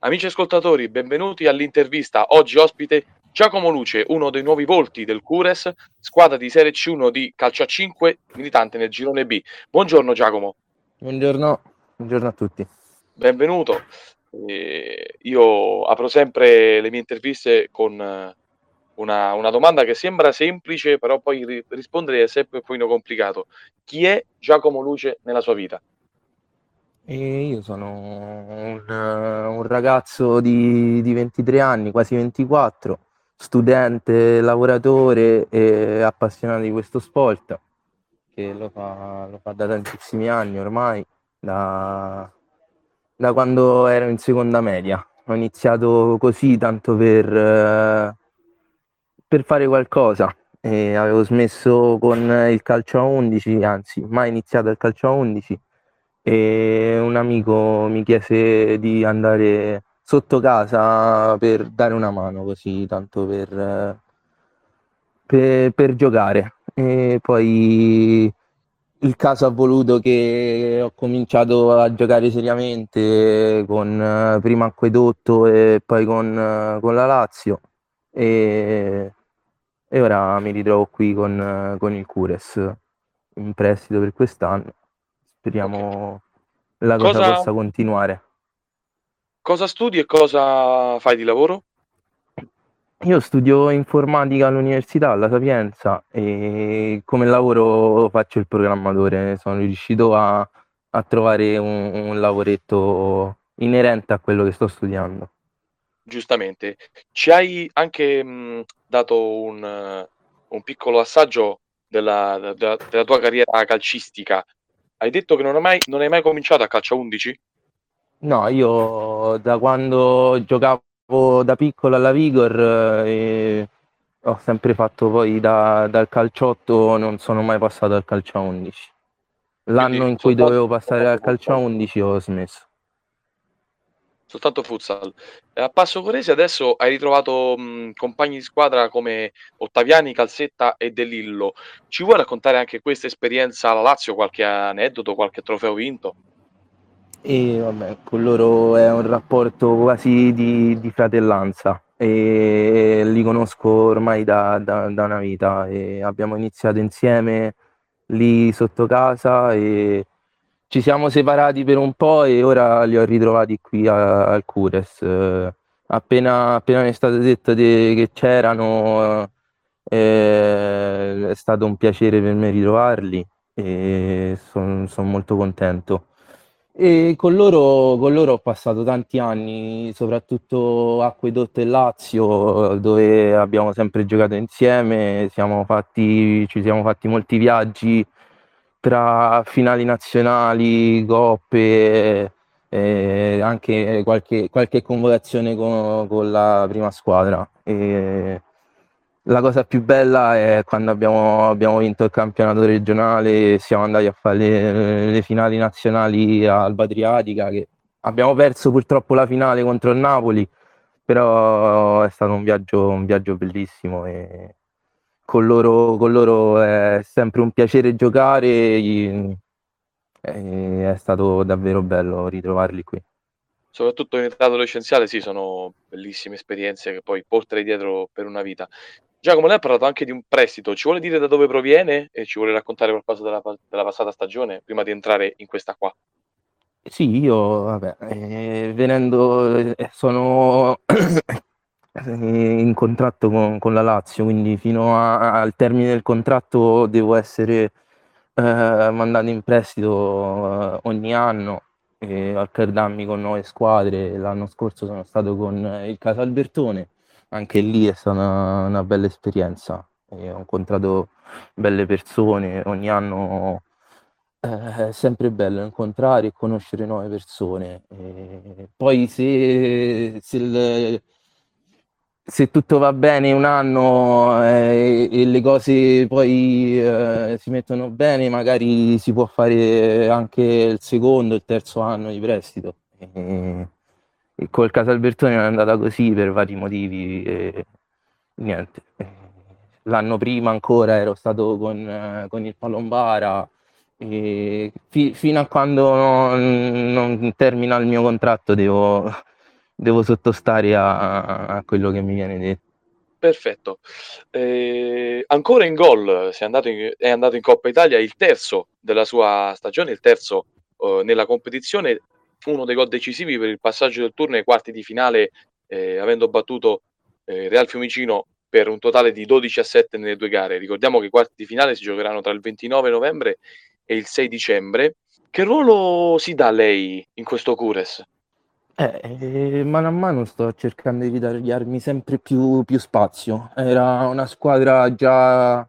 Amici ascoltatori, benvenuti all'intervista. Oggi ospite Giacomo Luce, uno dei nuovi volti del Cures, squadra di Serie C1 di calcio a 5, militante nel girone B. Buongiorno Giacomo. Buongiorno, buongiorno a tutti. Benvenuto. Eh, io apro sempre le mie interviste con una, una, domanda che sembra semplice, però poi ri- rispondere è sempre un po' complicato. Chi è Giacomo Luce nella sua vita? E io sono un, un ragazzo di, di, 23 anni, quasi 24, studente, lavoratore e appassionato di questo sport, che lo fa, lo fa da tantissimi anni ormai, da, da, quando ero in seconda media. Ho iniziato così tanto per, per fare qualcosa. E avevo smesso con il calcio a 11, anzi mai iniziato il calcio a 11 e un amico mi chiese di andare sotto casa per dare una mano così, tanto per, per, per giocare. E poi il caso ha voluto che ho cominciato a giocare seriamente con prima Acquedotto e poi con, con la Lazio e, e, ora mi ritrovo qui con, con il Cures in prestito per quest'anno speriamo okay. la cosa, cosa possa continuare. Cosa studi e cosa fai di lavoro? Io studio informatica all'università, alla Sapienza, e come lavoro faccio il programmatore. Sono riuscito a, a trovare un, un, lavoretto inerente a quello che sto studiando. Giustamente. Ci hai anche mh, dato un, un, piccolo assaggio della, della, della tua carriera calcistica hai detto che non hai mai, non hai mai cominciato a calcio 11? No, io da quando giocavo da piccolo alla Vigor eh, ho sempre fatto poi da, dal calciotto, non sono mai passato al calcio 11. L'anno Quindi, in cui dovevo passare al calcio 11 ho smesso soltanto futsal. A Passo Corese adesso hai ritrovato mh, compagni di squadra come Ottaviani, Calzetta e De Lillo. Ci vuoi raccontare anche questa esperienza alla Lazio, qualche aneddoto, qualche trofeo vinto? E vabbè, con loro è un rapporto quasi di, di fratellanza e li conosco ormai da, da, da una vita e abbiamo iniziato insieme lì sotto casa e ci siamo separati per un po' e ora li ho ritrovati qui a, al Cures. Eh, appena, appena mi è stato detto de, che c'erano, eh, è stato un piacere per me ritrovarli e sono son molto contento. E con loro, con loro ho passato tanti anni, soprattutto Acquedotto e Lazio, dove abbiamo sempre giocato insieme, siamo fatti, ci siamo fatti molti viaggi tra finali nazionali, coppe, eh, anche qualche, qualche convocazione con, con, la prima squadra. E la cosa più bella è quando abbiamo, abbiamo vinto il campionato regionale siamo andati a fare le, le finali nazionali Alba Adriatica, che abbiamo perso purtroppo la finale contro il Napoli, però è stato un viaggio, un viaggio bellissimo e con loro, con loro è sempre un piacere giocare e è stato davvero bello ritrovarli qui. Soprattutto in età adolescenziale, sì, sono bellissime esperienze che poi porterai dietro per una vita. Giacomo, lei ha parlato anche di un prestito, ci vuole dire da dove proviene e ci vuole raccontare qualcosa della, della passata stagione prima di entrare in questa qua? Sì, io, vabbè, eh, venendo, eh, sono in contratto con, con, la Lazio, quindi fino a, al termine del contratto devo essere eh, mandato in prestito eh, ogni anno e alterdarmi con nuove squadre. L'anno scorso sono stato con il Casalbertone, anche lì è stata una, una bella esperienza. E ho incontrato belle persone, ogni anno eh, è sempre bello incontrare e conoscere nuove persone. E poi se, se il, se tutto va bene un anno eh, e le cose poi eh, si mettono bene, magari si può fare anche il secondo, il terzo anno di prestito. E, e col Casalbertone è andata così per vari motivi. E, niente. L'anno prima ancora ero stato con, con il Palombara. Fi, fino a quando non, non termina il mio contratto devo, devo sottostare a, a quello che mi viene detto. Perfetto. Eh, ancora in gol, è andato in, è andato in Coppa Italia il terzo della sua stagione, il terzo eh, nella competizione, uno dei gol decisivi per il passaggio del turno ai quarti di finale, eh, avendo battuto eh, Real Fiumicino per un totale di 12 a 7 nelle due gare. Ricordiamo che i quarti di finale si giocheranno tra il 29 novembre e il 6 dicembre. Che ruolo si dà lei in questo Cures? Eh, eh, mano a mano sto cercando di ritagliarmi sempre più, più spazio. Era una squadra già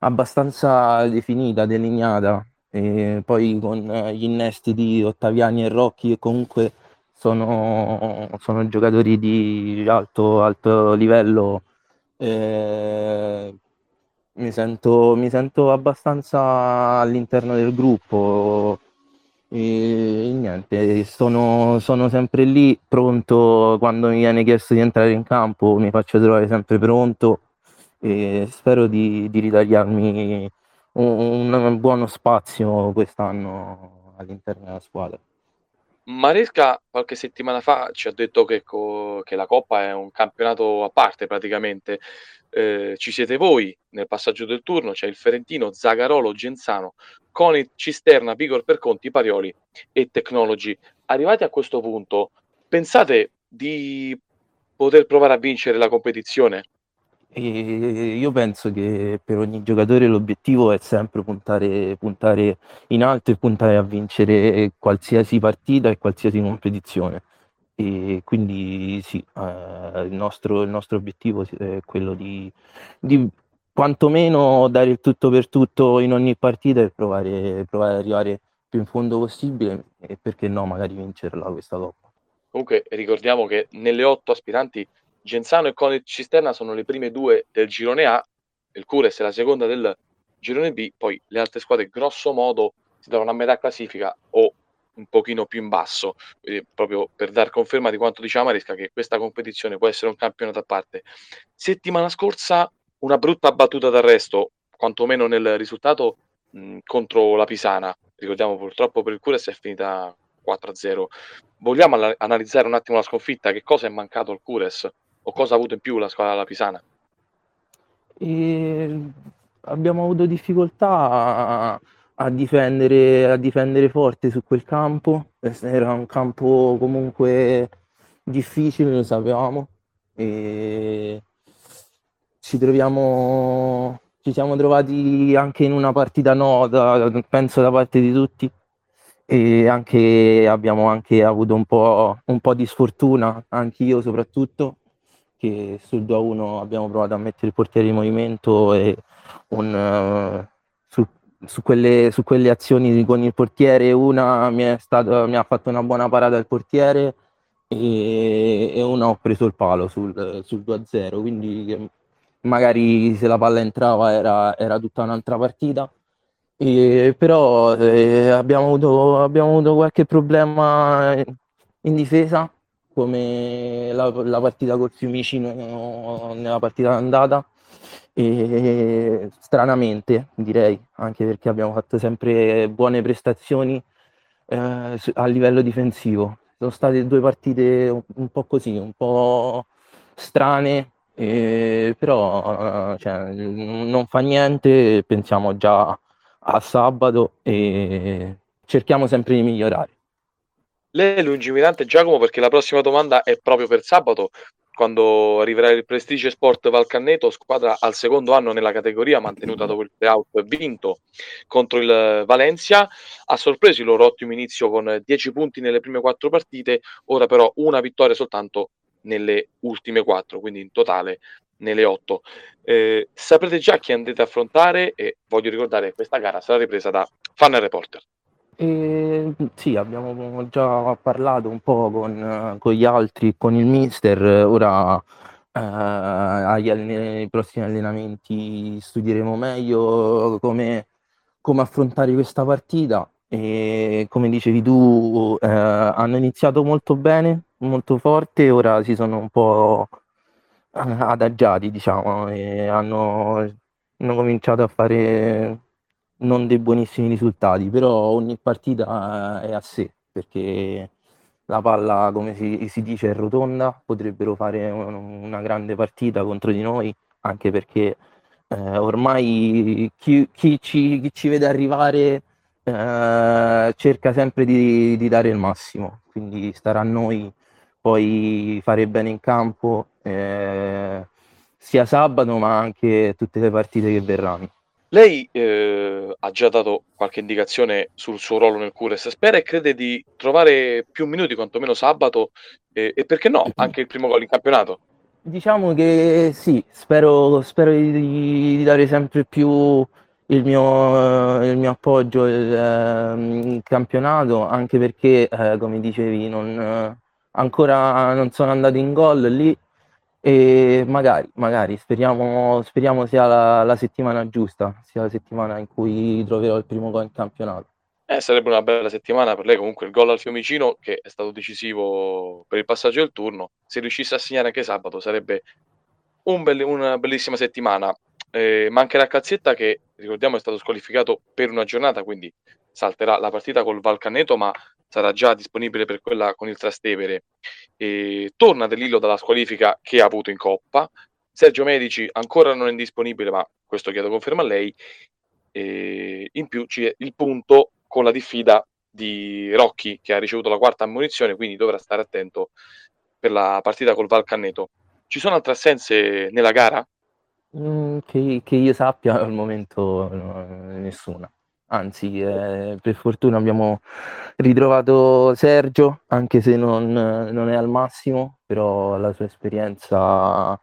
abbastanza definita, delineata. E poi con gli innesti di Ottaviani e Rocchi, che comunque sono, sono giocatori di alto, alto livello. Eh, mi sento, mi sento abbastanza all'interno del gruppo e niente, sono, sono, sempre lì, pronto quando mi viene chiesto di entrare in campo, mi faccio trovare sempre pronto e spero di, di ritagliarmi un, un, buono spazio quest'anno all'interno della squadra. Maresca qualche settimana fa ci ha detto che, co- che la Coppa è un campionato a parte praticamente. Eh, ci siete voi nel passaggio del turno, c'è il Ferentino, Zagarolo, Genzano, Conit, Cisterna, Vigor per Conti, Parioli e Technology. Arrivati a questo punto, pensate di poter provare a vincere la competizione? E io penso che per ogni giocatore l'obiettivo è sempre puntare, puntare in alto e puntare a vincere qualsiasi partita e qualsiasi competizione. E quindi sì, eh, il, nostro, il, nostro, obiettivo è quello di, di, quantomeno dare il tutto per tutto in ogni partita e provare, provare ad arrivare più in fondo possibile e perché no, magari vincerla questa Coppa. Comunque ricordiamo che nelle otto aspiranti Genzano e Conit Cisterna sono le prime due del girone A, il Cures è la seconda del girone B, poi le altre squadre grosso modo si trovano a metà classifica o un pochino più in basso, quindi proprio per dar conferma di quanto diceva Maresca che questa competizione può essere un campionato a parte. Settimana scorsa una brutta battuta d'arresto, quantomeno nel risultato mh, contro la Pisana. Ricordiamo purtroppo per il Cures è finita 4-0. Vogliamo analizzare un attimo la sconfitta? Che cosa è mancato al Cures? O cosa ha avuto in più la squadra della Pisana? E abbiamo avuto difficoltà a difendere, a difendere forte su quel campo. Era un campo comunque difficile, lo sapevamo. E ci troviamo, ci siamo trovati anche in una partita nota, penso da parte di tutti. E anche, abbiamo anche avuto un po', un po' di sfortuna, anch'io soprattutto, che sul 2-1 abbiamo provato a mettere il portiere in movimento e un, uh, su su quelle, su quelle azioni con il portiere, una mi, stato, mi, ha fatto una buona parata il portiere e, e una ho preso il palo sul, sul 2-0, quindi magari se la palla entrava era, era tutta un'altra partita. E, però eh, abbiamo, avuto, abbiamo avuto qualche problema in difesa come la, la partita col Fiumicino nella partita d'andata e stranamente direi, anche perché abbiamo fatto sempre buone prestazioni eh, a livello difensivo. Sono state due partite un, un po' così, un po' strane, eh, però cioè, non fa niente, pensiamo già a sabato e cerchiamo sempre di migliorare. Lei è lungimirante Giacomo perché la prossima domanda è proprio per sabato quando arriverà il Prestige Sport Valcanneto, squadra al secondo anno nella categoria, mantenuta dopo il playout vinto contro il Valencia. Ha sorpreso il loro ottimo inizio con 10 punti nelle prime quattro partite, ora però una vittoria soltanto nelle ultime quattro, quindi in totale nelle otto. Eh, saprete già chi andrete a affrontare e voglio ricordare che questa gara sarà ripresa da Fan Reporter. E, sì, abbiamo già parlato un po' con, con gli altri, con il mister, ora eh, agli allen- prossimi allenamenti studieremo meglio come, come affrontare questa partita. E come dicevi tu eh, hanno iniziato molto bene, molto forte, ora si sono un po' adagiati, diciamo, e hanno, hanno cominciato a fare non dei buonissimi risultati, però ogni partita è a sé, perché la palla, come si, si dice, è rotonda, potrebbero fare un, una grande partita contro di noi, anche perché eh, ormai chi, chi, ci, chi, ci, vede arrivare eh, cerca sempre di, di, dare il massimo, quindi starà a noi poi fare bene in campo eh, sia sabato ma anche tutte le partite che verranno. Lei eh, ha già dato qualche indicazione sul suo ruolo nel Cures, spera e crede di trovare più minuti, quantomeno sabato, eh, e perché no, anche il primo gol in campionato? Diciamo che sì, spero, spero di, di, dare sempre più il mio, il mio appoggio ehm, in campionato, anche perché, eh, come dicevi, non, ancora non sono andato in gol lì e magari, magari speriamo, speriamo sia la, la, settimana giusta, sia la settimana in cui troverò il primo gol in campionato. Eh, sarebbe una bella settimana per lei, comunque il gol al Fiumicino che è stato decisivo per il passaggio del turno, se riuscisse a segnare anche sabato sarebbe un belli, una bellissima settimana. Eh, mancherà Calzetta che ricordiamo è stato squalificato per una giornata, quindi salterà la partita col Valcaneto, ma sarà già disponibile per quella con il Trastevere. E torna De dalla squalifica che ha avuto in Coppa. Sergio Medici ancora non è disponibile, ma questo chiedo conferma a lei. E in più c'è il punto con la diffida di Rocchi che ha ricevuto la quarta ammonizione, quindi dovrà stare attento per la partita col Valcanneto. Ci sono altre assenze nella gara? Mm, che, che, io sappia al momento no, nessuna anzi eh, per fortuna abbiamo ritrovato Sergio, anche se non, non è al massimo, però la sua esperienza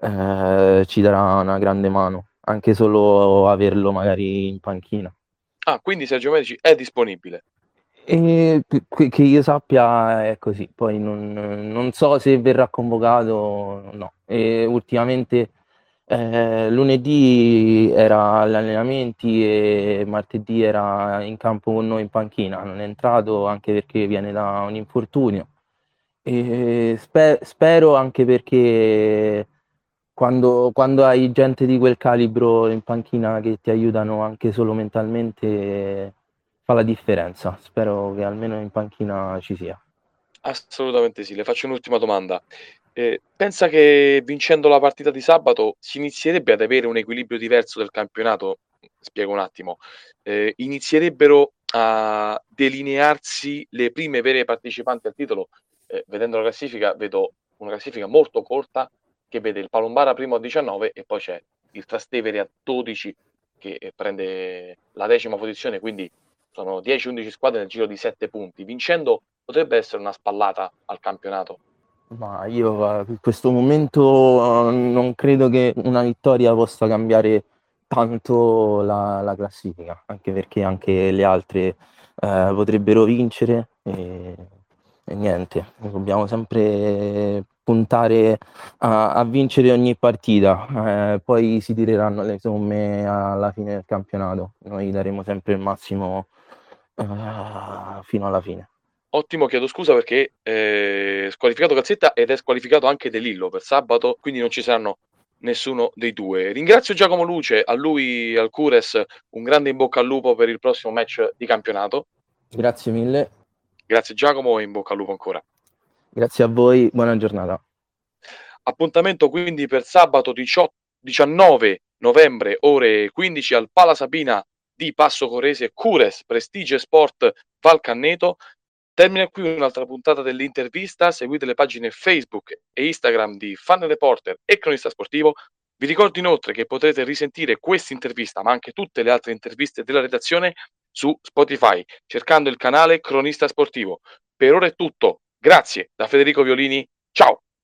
eh, ci darà una grande mano, anche solo averlo magari in panchina. Ah, quindi Sergio Medici è disponibile? E, che io sappia è così, poi non, non so se verrà convocato o no. E ultimamente eh, lunedì era agli allenamenti e martedì era in campo con noi in panchina, non è entrato anche perché viene da un infortunio. E sper- spero anche perché quando, quando, hai gente di quel calibro in panchina che ti aiutano anche solo mentalmente fa la differenza. Spero che almeno in panchina ci sia. Assolutamente sì. Le faccio un'ultima domanda. Eh, pensa che vincendo la partita di sabato si inizierebbe ad avere un equilibrio diverso del campionato? Spiego un attimo. Eh, inizierebbero a delinearsi le prime vere partecipanti al titolo. Eh, vedendo la classifica, vedo una classifica molto corta che vede il Palombara primo a 19 e poi c'è il Trastevere a 12 che prende la decima posizione, quindi sono 10-11 squadre nel giro di 7 punti. Vincendo potrebbe essere una spallata al campionato. Ma io in questo momento eh, non credo che una vittoria possa cambiare tanto la, la classifica, anche perché anche le altre eh, potrebbero vincere e, e, niente, dobbiamo sempre puntare a, a vincere ogni partita, eh, poi si tireranno le somme alla fine del campionato, noi daremo sempre il massimo eh, fino alla fine. Ottimo, chiedo scusa perché è eh, squalificato Cazzetta ed è squalificato anche De Lillo per sabato, quindi non ci saranno nessuno dei due. Ringrazio Giacomo Luce, a lui, al Cures, un grande in bocca al lupo per il prossimo match di campionato. Grazie mille. Grazie Giacomo e in bocca al lupo ancora. Grazie a voi, buona giornata. Appuntamento quindi per sabato 18, 19 novembre, ore 15 al Pala Sabina di Passo Corese Cures Prestige Sport Valcanneto. Termina qui un'altra puntata dell'intervista. Seguite le pagine Facebook e Instagram di Fan Reporter e Cronista Sportivo. Vi ricordo inoltre che potrete risentire questa intervista, ma anche tutte le altre interviste della redazione su Spotify, cercando il canale Cronista Sportivo. Per ora è tutto. Grazie da Federico Violini. Ciao!